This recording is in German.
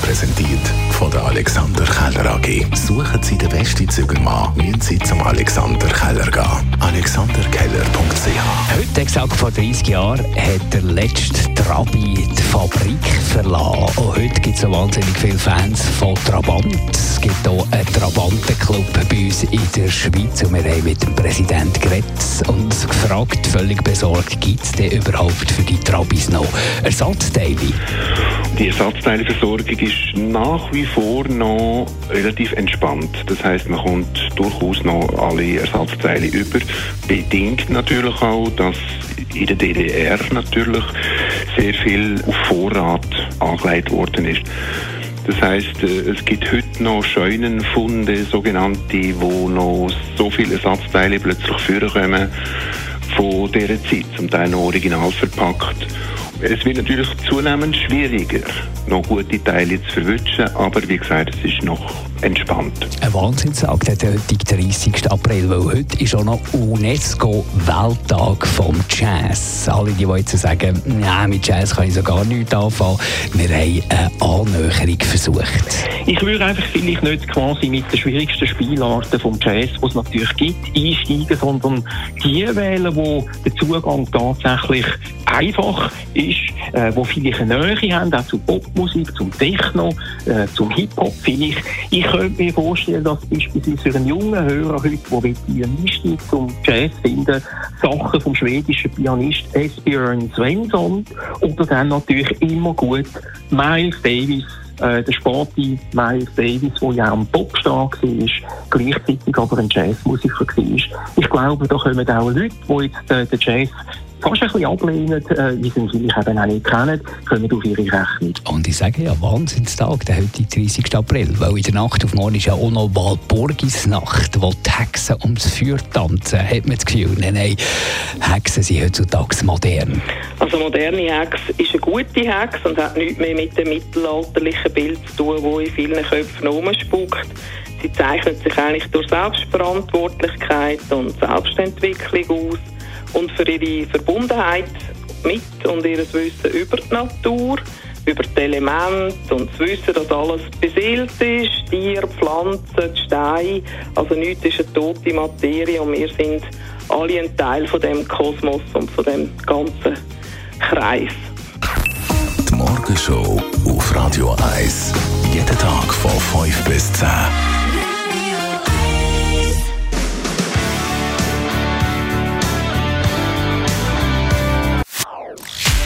Präsentiert von der Alexander Keller AG. Suchen Sie den besten Zügelmann, müssen Sie zum Alexander Keller gehen. AlexanderKeller.ch Heute, exakt vor 30 Jahren, hat der letzte Trabi die Fabrik verlassen. Und heute gibt es so wahnsinnig viele Fans von Trabant. Es gibt auch einen Trabantenclub bei uns in der Schweiz. Und wir haben mit dem Präsident geredet und gefragt, völlig besorgt, gibt es denn überhaupt für die Trabis noch Ersatzteile? Die Ersatzteileversorgung ist nach wie vor noch relativ entspannt. Das heißt, man kommt durchaus noch alle Ersatzteile über. Bedingt natürlich auch, dass in der DDR natürlich sehr viel auf Vorrat angelegt worden ist. Das heißt, äh, es gibt heute noch Scheunenfunde, sogenannte, wo noch so viele Ersatzteile plötzlich vorkommen von dieser Zeit, zum Teil noch original verpackt. Es wird natürlich zunehmend schwieriger, noch gute Teile zu verwischen, aber wie gesagt, es ist noch entspannt. Ein Wahnsinnstag, der heutige 30. April, weil heute ist auch noch UNESCO-Welttag vom Jazz. Alle, die jetzt sagen, nein, mit Jazz kann ich so gar nichts anfangen, wir haben eine Annäherung versucht. Ich würde einfach vielleicht nicht quasi mit den schwierigsten Spielarten vom Jazz, die es natürlich gibt, einsteigen, sondern die wählen, wo der Zugang tatsächlich einfach ist, äh, wo vielleicht eine Nähe haben, auch zu Popmusik, zum Techno, äh, zum Hip-Hop vielleicht. Ich könnte mir vorstellen, dass beispielsweise für einen jungen Hörer heute, der einen Einstieg zum Jazz finden Sachen vom schwedischen Pianist Esbjörn Svensson oder dann natürlich immer gut Miles Davis äh, der Sporty Miles Davis, der ja am Popstar war, gleichzeitig aber ein Jazzmusiker war. Ich glaube, da kommen auch Leute, die jetzt äh, den Jazz fast ein bisschen ablehnen, äh, wie sie ihn vielleicht eben auch nicht kennen, kommen auf ihre Rechnung. Und ich sage ja, Wahnsinnstag, der heutige 30. April, weil in der Nacht auf morgen ist ja auch noch Walpurgisnacht, wo die Hexen ums Feuer tanzen, hat man das Gefühl, nein, nein, Hexen sind heutzutage modern. Also moderne Hex ist eine gute Hex und hat nichts mehr mit dem mittelalterlichen Bild zu tun, das in vielen Köpfen rumspuckt. Sie zeichnet sich eigentlich durch Selbstverantwortlichkeit und Selbstentwicklung aus und für ihre Verbundenheit mit und ihr Wissen über die Natur, über die Elemente und das Wissen, dass alles beseelt ist, Tiere, Pflanzen, Steine, also nichts ist eine tote Materie und wir sind alle ein Teil von dem Kosmos und von dem ganzen Kreis. Die Morgenshow auf Radio 1. Jeden Tag von 5 bis 10.